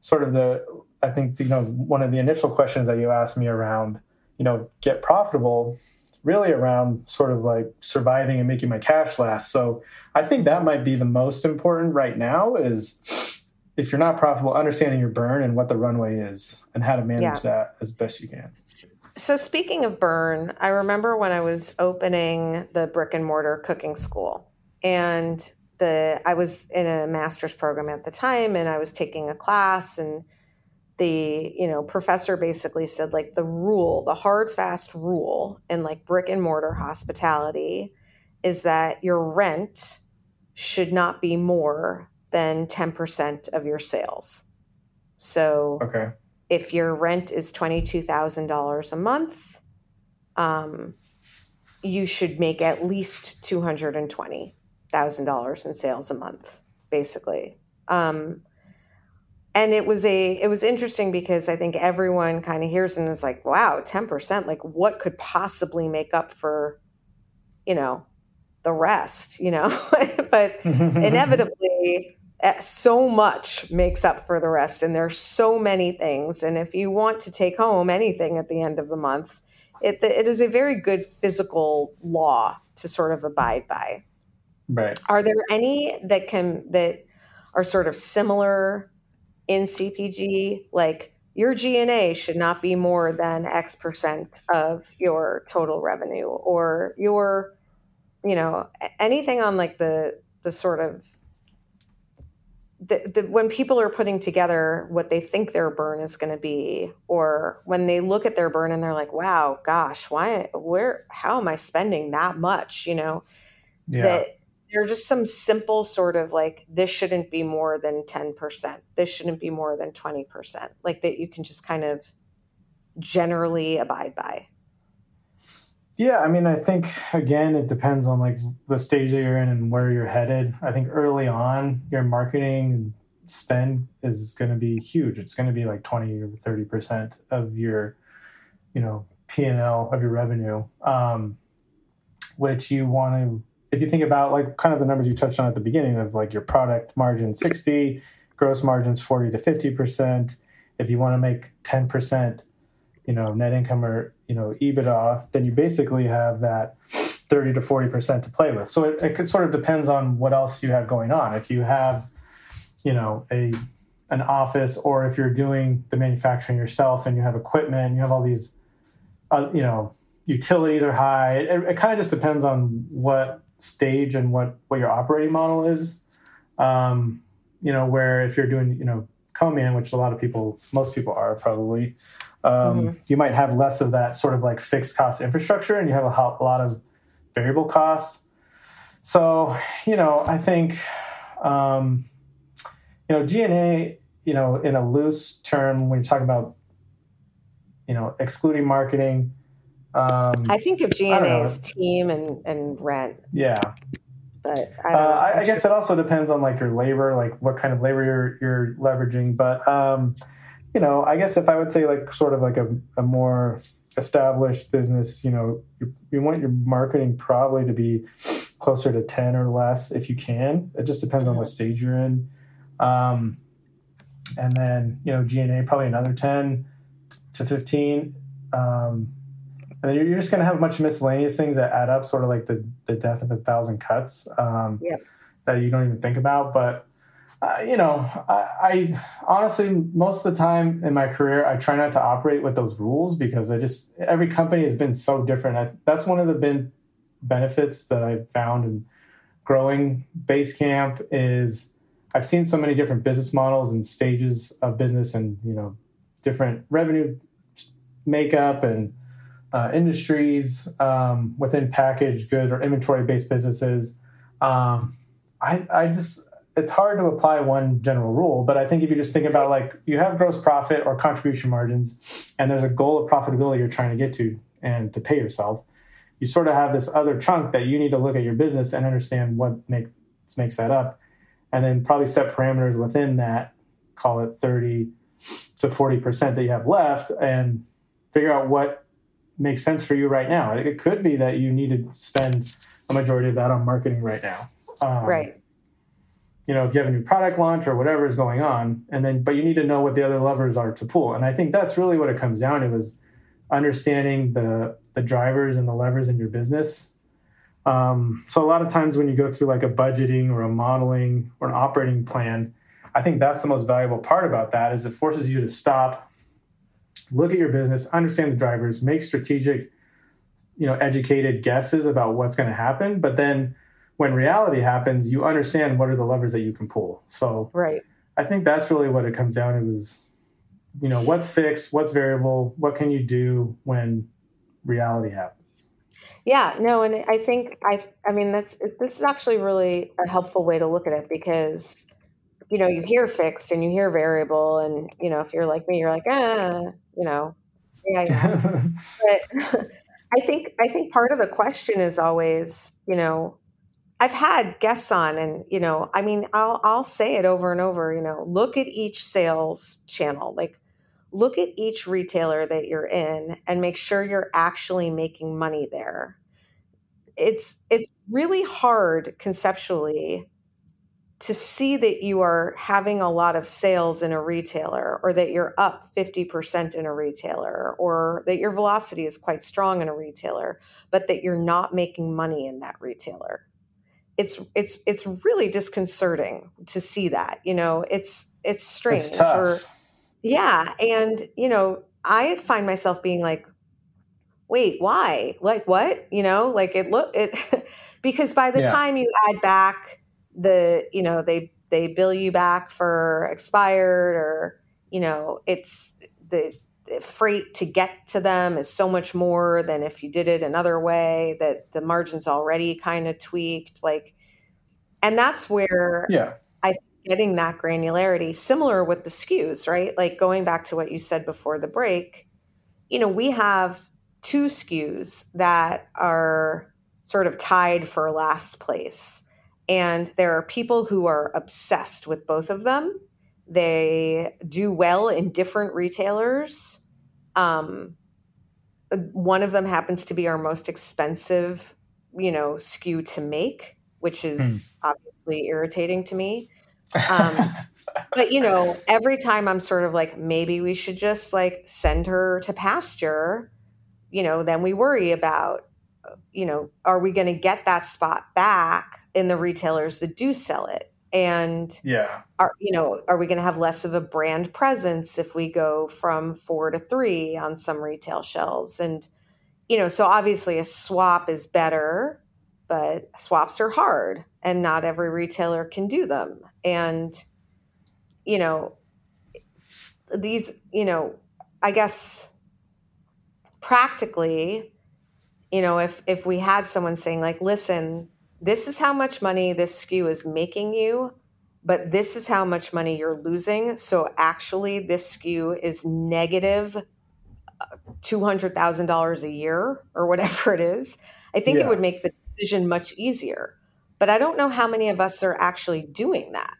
sort of the i think you know one of the initial questions that you asked me around you know get profitable really around sort of like surviving and making my cash last. So i think that might be the most important right now is if you're not profitable understanding your burn and what the runway is and how to manage Yeah. that as best you can So speaking of burn, I remember when I was opening the brick and mortar cooking school, and the I was in a master's program at the time, and I was taking a class, and the you know professor basically said like the rule, the hard fast rule in like brick and mortar hospitality is that your rent should not be more than 10% of your sales. So Okay. if your rent is $22,000 a month, um, you should make at least $220,000 in sales a month, basically. Um, and it was a it was interesting because I think everyone kind of hears and is like, wow, 10%, like what could possibly make up for, you know, the rest, you know? but inevitably Eh, so much makes up for the rest and there's so many things and if you want to take home anything at the end of the month it, it is a very good physical law to sort of abide by right. are there any that can that are sort of similar in cpg like your G&A should not be more than X percent of your total revenue or your, you know, anything on like the the sort of the, the, when people are putting together what they think their burn is going to be, or when they look at their burn and they're like, "Wow, gosh, why? Where? How am I spending that much?" You know, Yeah. that there are just some simple sort of like this shouldn't be more than 10% this shouldn't be more than 20% like that you can just kind of generally abide by Yeah, I mean, I think again, it depends on like the stage that you're in and where you're headed. I think early on, your marketing spend is going to be huge. It's going to be like twenty or thirty percent of your, you know, P and L of your revenue, um, which you want to. If you think about like kind of the numbers you touched on at the beginning of like your product margin sixty, gross margins forty to fifty percent. If you want to make ten percent you know net income or you know EBITDA, then you basically have that thirty to forty percent to play with. So it, it sort of depends on what else you have going on. If you have you know a an office, or if you're doing the manufacturing yourself and you have equipment, you have all these uh, you know utilities are high. It, it kind of just depends on what stage and what what your operating model is. Um, you know, where if you're doing you know Which a lot of people, most people are probably, um, you might have less of that sort of like fixed cost infrastructure and you have a, a lot of variable costs. So, you know, I think, um, you know, G&A, you know, in a loose term, when you're talking about, you know, excluding marketing, um, i think of I g&a as team and, and rent. Yeah, but i uh, I, I guess it also depends on like your labor, like what kind of labor you're you're leveraging. But um, you know, I guess if I would say like sort of like a, a more established business, you know, you, you want your marketing probably to be closer to ten or less if you can. It just depends on what stage you're in. Um, and then you know, G and A probably another ten to fifteen. Um, and then you're just going to have a bunch of miscellaneous things that add up, sort of like the, the death of a thousand cuts um, Yep. that you don't even think about. But, uh, you know, I, I honestly, most of the time in my career, I try not to operate with those rules because I just, every company has been so different. I, that's one of the ben- benefits that I've found in growing Basecamp is I've seen so many different business models and stages of business and, you know, different revenue makeup and uh, industries um, within packaged goods or inventory based businesses. Um, I, I just, it's hard to apply one general rule, but I think if you just think about like you have gross profit or contribution margins, and there's a goal of profitability you're trying to get to and to pay yourself, you sort of have this other chunk that you need to look at your business and understand what makes makes that up, and then probably set parameters within that, call it 30 to 40 percent that you have left, and figure out what makes sense for you right now. It, could be that you need to spend a majority of that on marketing right now. Um, right You know, if you have a new product launch or whatever is going on, and then but you need to know what the other levers are to pull. And I think that's really what it comes down to is understanding the the drivers and the levers in your business. Um, so a lot of times when you go through like a budgeting or a modeling or an operating plan, I think that's the most valuable part about that is it forces you to stop, look at your business, understand the drivers, make strategic, you know, educated guesses about what's going to happen. But then when reality happens, you understand what are the levers that you can pull. So right I think that's really what it comes down to is, you know, what's fixed, what's variable, what can you do when reality happens. Yeah, no, and I think I I mean that's this is actually really a helpful way to look at it because you know, you hear fixed and you hear variable, and you know, if you're like me, you're like, ah, you know, yeah, yeah. but I think I think part of the question is always, you know, I've had guests on, and you know, I mean, I'll I'll say it over and over. You know, look at each sales channel, like look at each retailer that you're in, and make sure you're actually making money there. It's it's really hard conceptually to see that you are having a lot of sales in a retailer or that you're up 50% in a retailer or that your velocity is quite strong in a retailer but that you're not making money in that retailer. It's it's it's really disconcerting to see that you know? It's it's strange it's. Or, yeah and you know i find myself being like wait why? Like what? You know? Like it look it because by the yeah. time you add back the you know they they bill you back for expired or you know it's the, the freight to get to them is so much more than if you did it another way that the margins already kind of tweaked like and that's where yeah. I getting that granularity similar with the SKUs right? Like going back to what you said before the break you know we have two SKUs that are sort of tied for last place and there are people who are obsessed with both of them. They do well in different retailers. Um, one of them happens to be our most expensive, you know, SKU to make, which is hmm. obviously irritating to me. Um, but you know, every time I'm sort of like, maybe we should just like send her to pasture. You know, then we worry about, you know, are we going to get that spot back? In the retailers that do sell it. And yeah. are you know are we going to have less of a brand presence if we go from four to three on some retail shelves? And you know so obviously a swap is better but swaps are hard and not every retailer can do them. And you know these you know i guess practically you know if if we had someone saying like listen this is how much money this SKU is making you, but this is how much money you're losing. So actually, this SKU is negative uh, $200,000 a year or whatever it is. I think yeah. it would make the decision much easier. But I don't know how many of us are actually doing that.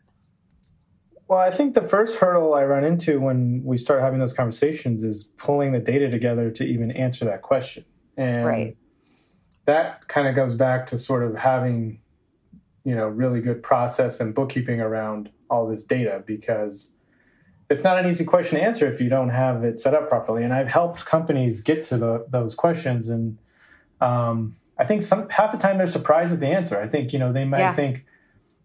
Well, I think the first hurdle I run into when we start having those conversations is pulling the data together to even answer that question. And right that kind of goes back to sort of having you know really good process and bookkeeping around all this data because it's not an easy question to answer if you don't have it set up properly. And i've helped companies get to the, those questions and um, i think some half the time they're surprised at the answer. I think you know they might yeah. think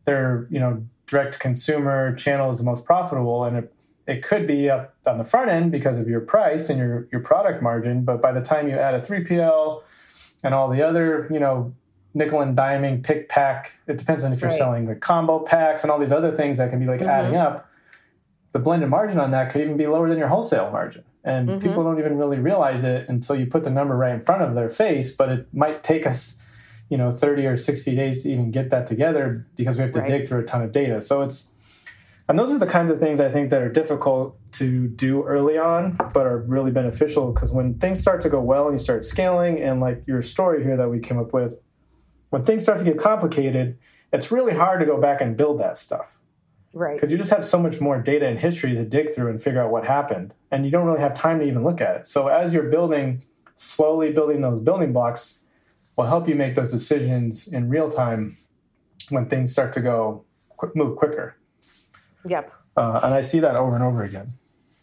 their you know direct consumer channel is the most profitable and it, it could be up on the front end because of your price and your, your product margin. But by the time you add a 3pl and all the other, you know, nickel and diming, pick pack. It depends on if you're right. selling the combo packs and all these other things that can be like mm-hmm. adding up. The blended margin on that could even be lower than your wholesale margin. And mm-hmm. people don't even really realize it until you put the number right in front of their face. But it might take us, you know, 30 or 60 days to even get that together because we have to right. dig through a ton of data. So it's, and those are the kinds of things I think that are difficult to do early on, but are really beneficial because when things start to go well and you start scaling, and like your story here that we came up with, when things start to get complicated, it's really hard to go back and build that stuff. Right. Because you just have so much more data and history to dig through and figure out what happened. And you don't really have time to even look at it. So as you're building, slowly building those building blocks will help you make those decisions in real time when things start to go move quicker. Yep. Uh, and I see that over and over again.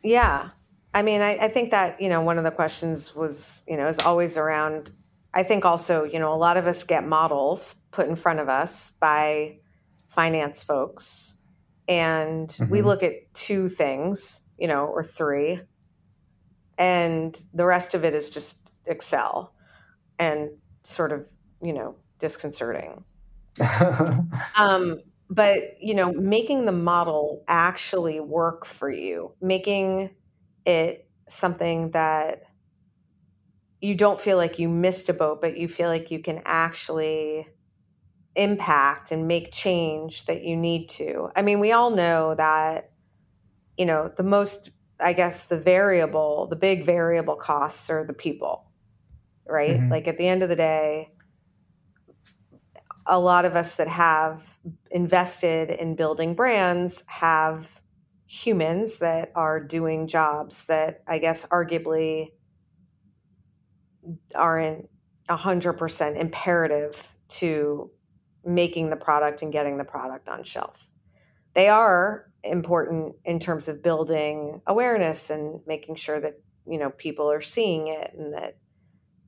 Yeah. I mean, I, I, think that, you know, one of the questions was, you know, is always around. I think also, you know, a lot of us get models put in front of us by finance folks. And mm-hmm. we look at two things, you know, or three. And the rest of it is just Excel and sort of, you know, disconcerting. um, but you know making the model actually work for you making it something that you don't feel like you missed a boat but you feel like you can actually impact and make change that you need to. I mean, we all know that, you know, the most, I guess, the variable, the big variable costs are the people, right? Mm-hmm. Like at the end of the day, a lot of us that have invested in building brands have humans that are doing jobs that I guess arguably aren't 100% imperative to making the product and getting the product on shelf. They are important in terms of building awareness and making sure that you know people are seeing it and that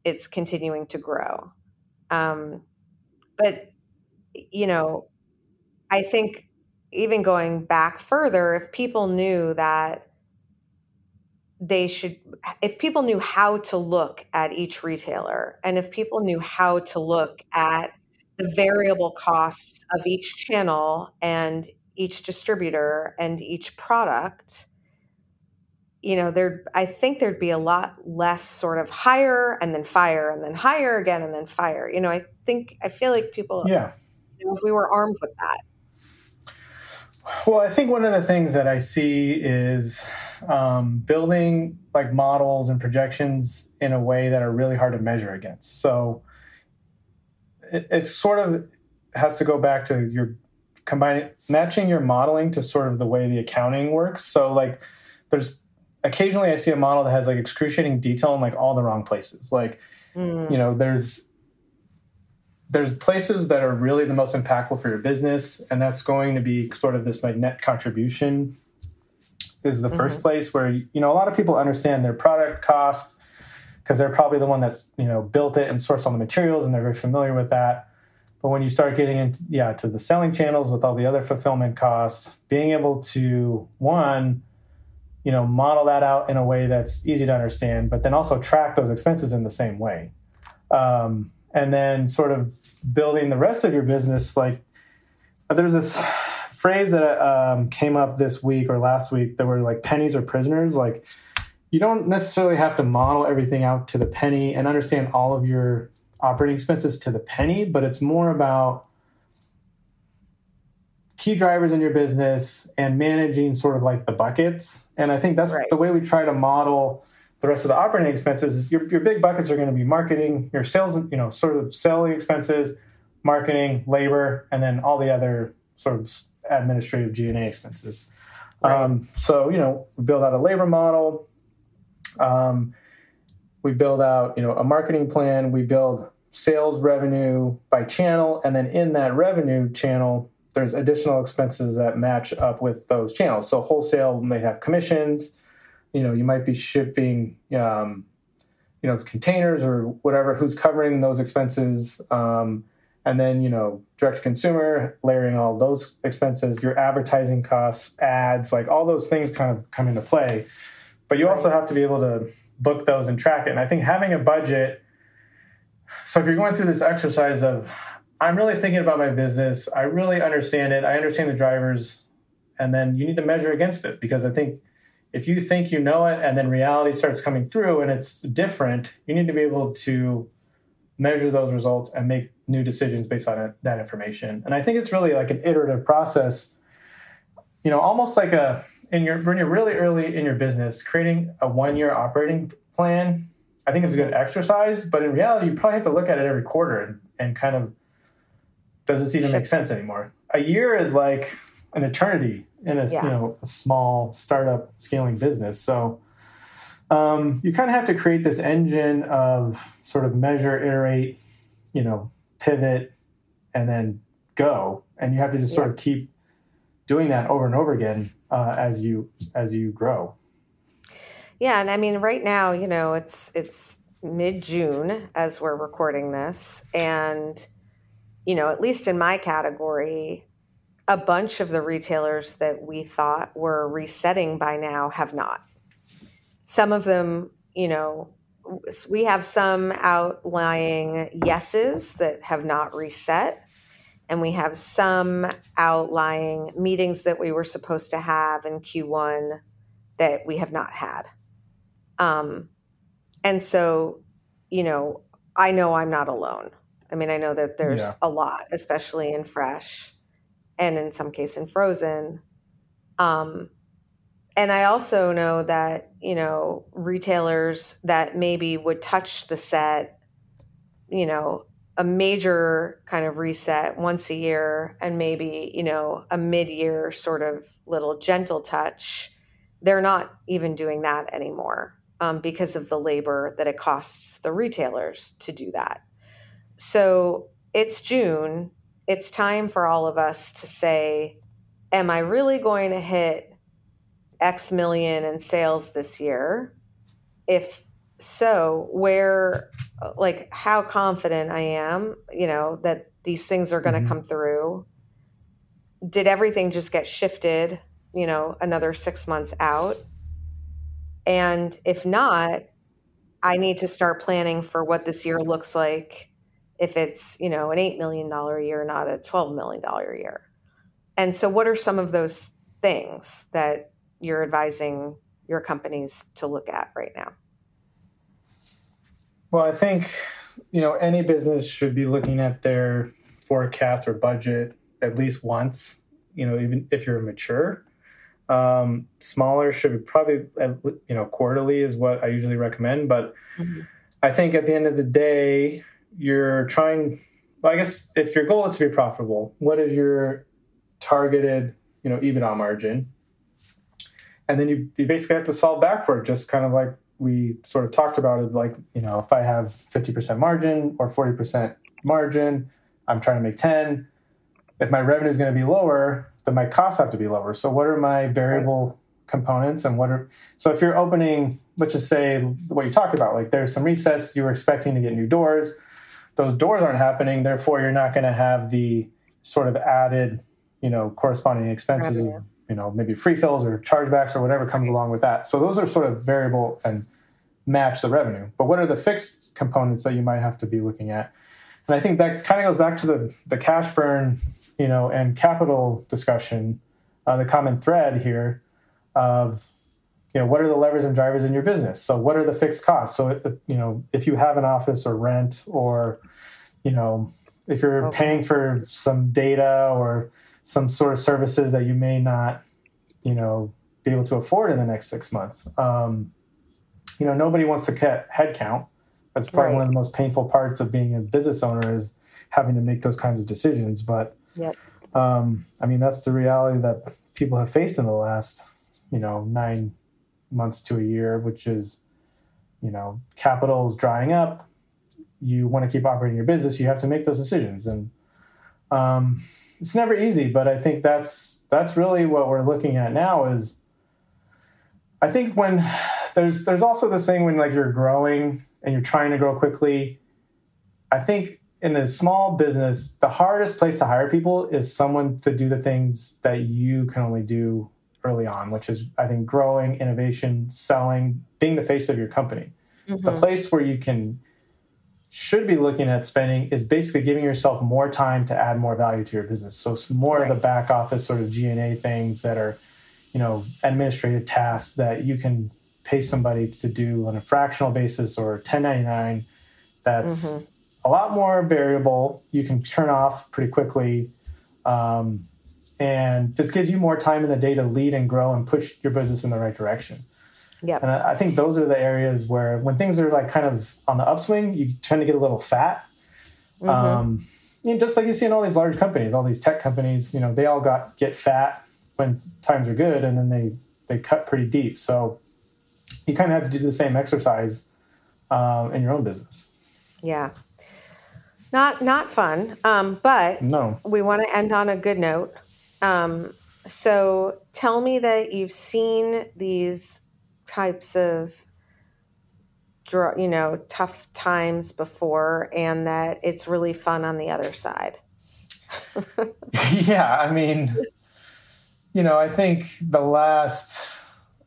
it's continuing to grow. Um, but you know, I think even going back further, if people knew that they should if people knew how to look at each retailer and if people knew how to look at the variable costs of each channel and each distributor and each product you know there i think there'd be a lot less sort of hire and then fire and then hire again and then fire. You know i think i feel like people yeah. you know, if we were armed with that well, I think one of the things that I see is um, building like models and projections in a way that are really hard to measure against. So it, it sort of has to go back to your combining matching your modeling to sort of the way the accounting works. So like there's occasionally I see a model that has like excruciating detail in like all the wrong places. Like mm. you know there's there's places that are really the most impactful for your business and that's going to be sort of this like net contribution is the mm-hmm. first place where you know a lot of people understand their product cost because they're probably the one that's you know built it and sourced all the materials and they're very familiar with that but when you start getting into yeah to the selling channels with all the other fulfillment costs being able to one you know model that out in a way that's easy to understand but then also track those expenses in the same way um, and then sort of building the rest of your business like there's this phrase that um, came up this week or last week that were like pennies or prisoners like you don't necessarily have to model everything out to the penny and understand all of your operating expenses to the penny but it's more about key drivers in your business and managing sort of like the buckets and i think that's right. the way we try to model the rest of the operating expenses, your, your big buckets are going to be marketing, your sales, you know, sort of selling expenses, marketing, labor, and then all the other sort of administrative G&A expenses. Right. Um, so, you know, we build out a labor model. Um, we build out, you know, a marketing plan. We build sales revenue by channel. And then in that revenue channel, there's additional expenses that match up with those channels. So wholesale may have commissions, you know you might be shipping um, you know containers or whatever who's covering those expenses um, and then you know direct to consumer layering all those expenses your advertising costs ads like all those things kind of come into play. But you also have to be able to book those and track it. And i think having a budget so if you're going through this exercise of i'm really thinking about my business i really understand it i understand the drivers and then you need to measure against it because i think if you think you know it and then reality starts coming through and it's different, you need to be able to measure those results and make new decisions based on that information. And I think it's really like an iterative process, you know, almost like a in your when you're really early in your business, creating a one year operating plan. I think is a good exercise, but in reality, you probably have to look at it every quarter and, and kind of does this even make sense anymore? A year is like an eternity in a yeah. you know a small startup scaling business. So um, you kind of have to create this engine of sort of measure, iterate, you know, pivot, and then go. And you have to just yeah. sort of keep doing that over and over again uh, as you as you grow. Yeah, and I mean, right now, you know, it's it's mid June as we're recording this, and you know, at least in my category, a bunch of the retailers that we thought were resetting by now have not. Some of them, you know, we have some outlying yeses that have not reset. And we have some outlying meetings that we were supposed to have in Q1 that we have not had. Um, and so, you know, I know I'm not alone. I mean, I know that there's Yeah. a lot, especially in fresh and in some case in frozen. Um, and I also know that, you know, retailers that maybe would touch the set, you know, a major kind of reset once a year and maybe, you know, a mid year sort of little gentle touch, they're not even doing that anymore um, because of the labor that it costs the retailers to do that. So it's June. It's time for all of us to say, Am I really going to hit X million in sales this year? If so, where, like, how confident I am, you know, that these things are going to Mhm. come through? Did everything just get shifted, you know, another six months out? And if not, I need to start planning for what this year looks like if it's, you know, an $8 million year, not a $12 million year. And so, what are some of those things that you're advising your companies to look at right now? Well, I think you know any business should be looking at their forecast or budget at least once. You know, even if you're mature, um, smaller should be probably you know quarterly is what I usually recommend. But Mhm. I think at the end of the day, you're trying. Well, I guess if your goal is to be profitable, what is your targeted you know EBITDA margin? And then you, you basically have to solve back for it, just kind of like we sort of talked about it like you know if i have 50% margin or 40% margin i'm trying to make 10 if my revenue is going to be lower then my costs have to be lower so what are my variable components and what are so if you're opening let's just say what you talked about like there's some resets you were expecting to get new doors those doors aren't happening therefore you're not going to have the sort of added you know corresponding expenses of you know maybe free fills or chargebacks or whatever comes along with that. So those are sort of variable and match the revenue. But what are the fixed components that you might have to be looking at? And i think that kind of goes back to the the cash burn you know and capital discussion uh, the common thread here of you know what are the levers and drivers in your business so what are the fixed costs so it, you know if you have an office or rent or you know if you're Okay. paying for some data or some sort of services that you may not you know be able to afford in the next six months um, you know nobody wants to cut headcount that's probably Right. one of the most painful parts of being a business owner is having to make those kinds of decisions but Yep. um, i mean that's the reality that people have faced in the last you know nine months to a year which is you know capital is drying up. You want to keep operating your business you have to make those decisions. And um, it's never easy but i think that's that's really what we're looking at now is i think when there's there's also this thing when like you're growing and you're trying to grow quickly i think in a small business the hardest place to hire people is someone to do the things that you can only do early on which is i think growing innovation selling being the face of your company. The Mhm. place where you can should be looking at spending is basically giving yourself more time to add more value to your business. So it's more of the back office sort of g&a things that are you know administrative tasks that you can pay somebody to do on a fractional basis or 1099 that's Mhm. a lot more variable. You can turn off pretty quickly. Um, and just gives you more time in the day to lead and grow and push your business in the right direction Yeah. and I, think those are the areas where when things are like kind of on the upswing, you tend to get a little fat. Mm-hmm. Um, you know, just like you see in all these large companies, all these tech companies, you know, they all got get fat when times are good, and then they they cut pretty deep. So you kind of have to do the same exercise um, in your own business. yeah. Not not fun. Um, but No, we want to end on a good note. Um, so tell me that you've seen these types of you know tough times before and that it's really fun on the other side yeah, I mean, you know, I think the last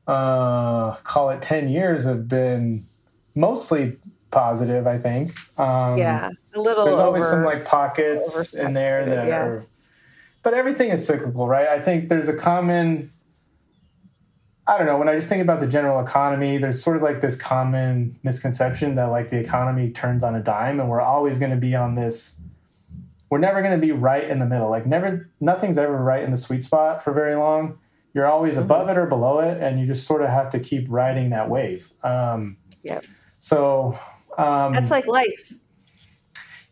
uh, call it ten years have been mostly positive. I think. Um, yeah a little there's always over- some like pockets in there that yeah. are but everything is cyclical right i think there's a common I don't know. When I just think about the general economy, there's sort of like this common misconception that like the economy turns on a dime and we're always going to be on this. We're never going to be right in the middle. Like never, nothing's ever right in the sweet spot for very long. You're always mm-hmm. above it or below it, and you just sort of have to keep riding that wave. Um, yeah. So um, that's like life.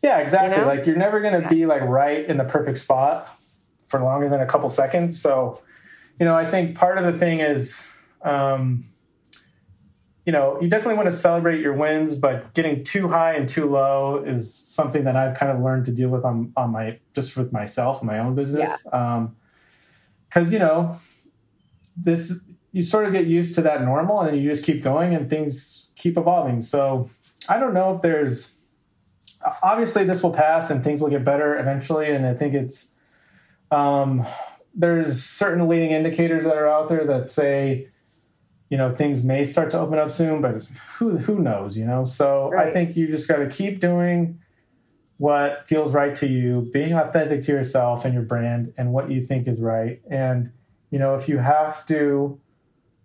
Yeah, exactly. You know? Like you're never going to yeah. be like right in the perfect spot for longer than a couple seconds. So you know, I think part of the thing is, um, you know, you definitely want to celebrate your wins, but getting too high and too low is something that I've kind of learned to deal with on, on my just with myself, and my own business. Yeah. Um, because you know, this you sort of get used to that normal, and you just keep going, and things keep evolving. So I don't know if there's obviously this will pass and things will get better eventually, and I think it's um, there's certain leading indicators that are out there that say you know things may start to open up soon but who who knows you know so right. i think you just got to keep doing what feels right to you being authentic to yourself and your brand and what you think is right and you know if you have to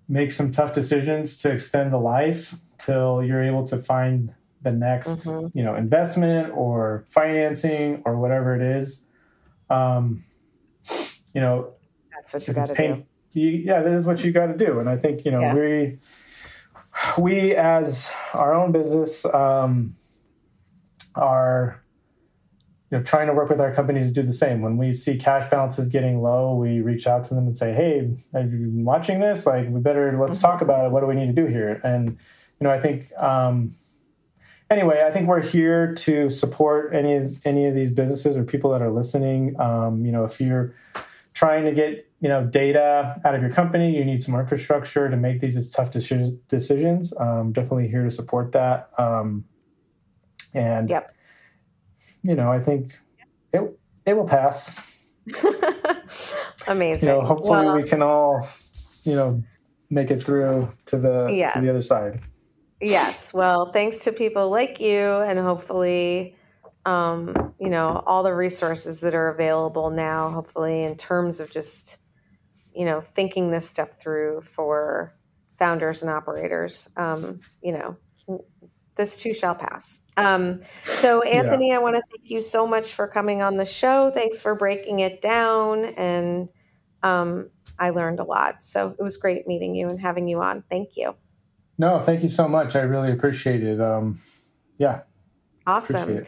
make some tough decisions to extend the life till you're able to find the next mm-hmm. you know investment or financing or whatever it is um, you know, that's what you got to do. You, yeah, that is what you got to do. And I think you know yeah. we we as our own business um, are you know trying to work with our companies to do the same. When we see cash balances getting low, we reach out to them and say, "Hey, have you been watching this? Like, we better let's mm-hmm. talk about it. What do we need to do here?" And you know, I think. Um, anyway, I think we're here to support any of any of these businesses or people that are listening. Um, you know, if you're trying to get you know data out of your company. You need some infrastructure to make these tough decisions. Um, definitely here to support that. Um, and yep. you know i think it, it will pass. Amazing. You know hopefully well, we can all you know make it through to the yeah. to the other side. Yes. Well thanks to people like you and hopefully um, you know, all the resources that are available now, hopefully, in terms of just, you know, thinking this stuff through for founders and operators. Um, you know, this too shall pass. Um, so, Anthony, yeah. I want to thank you so much for coming on the show. Thanks for breaking it down. And um, I learned a lot. So, it was great meeting you and having you on. Thank you. No, thank you so much. I really appreciate it. Um, yeah. Awesome.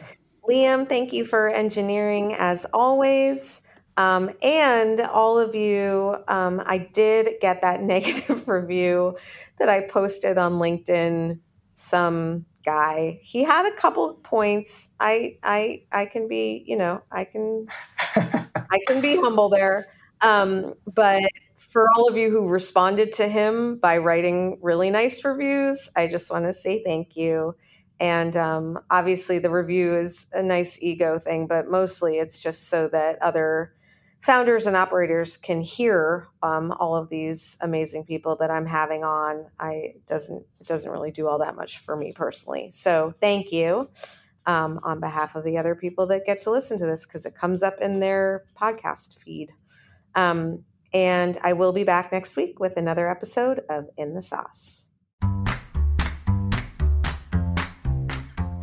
Liam, thank you for engineering as always. Um, and all of you, um, I did get that negative review that I posted on LinkedIn. Some guy, he had a couple points. I, I, I can be, you know, I can, I can be humble there. Um, but for all of you who responded to him by writing really nice reviews, I just want to say thank you. And um, obviously, the review is a nice ego thing, but mostly it's just so that other founders and operators can hear um, all of these amazing people that I'm having on. I doesn't it doesn't really do all that much for me personally. So thank you um, on behalf of the other people that get to listen to this because it comes up in their podcast feed. Um, and I will be back next week with another episode of In the Sauce.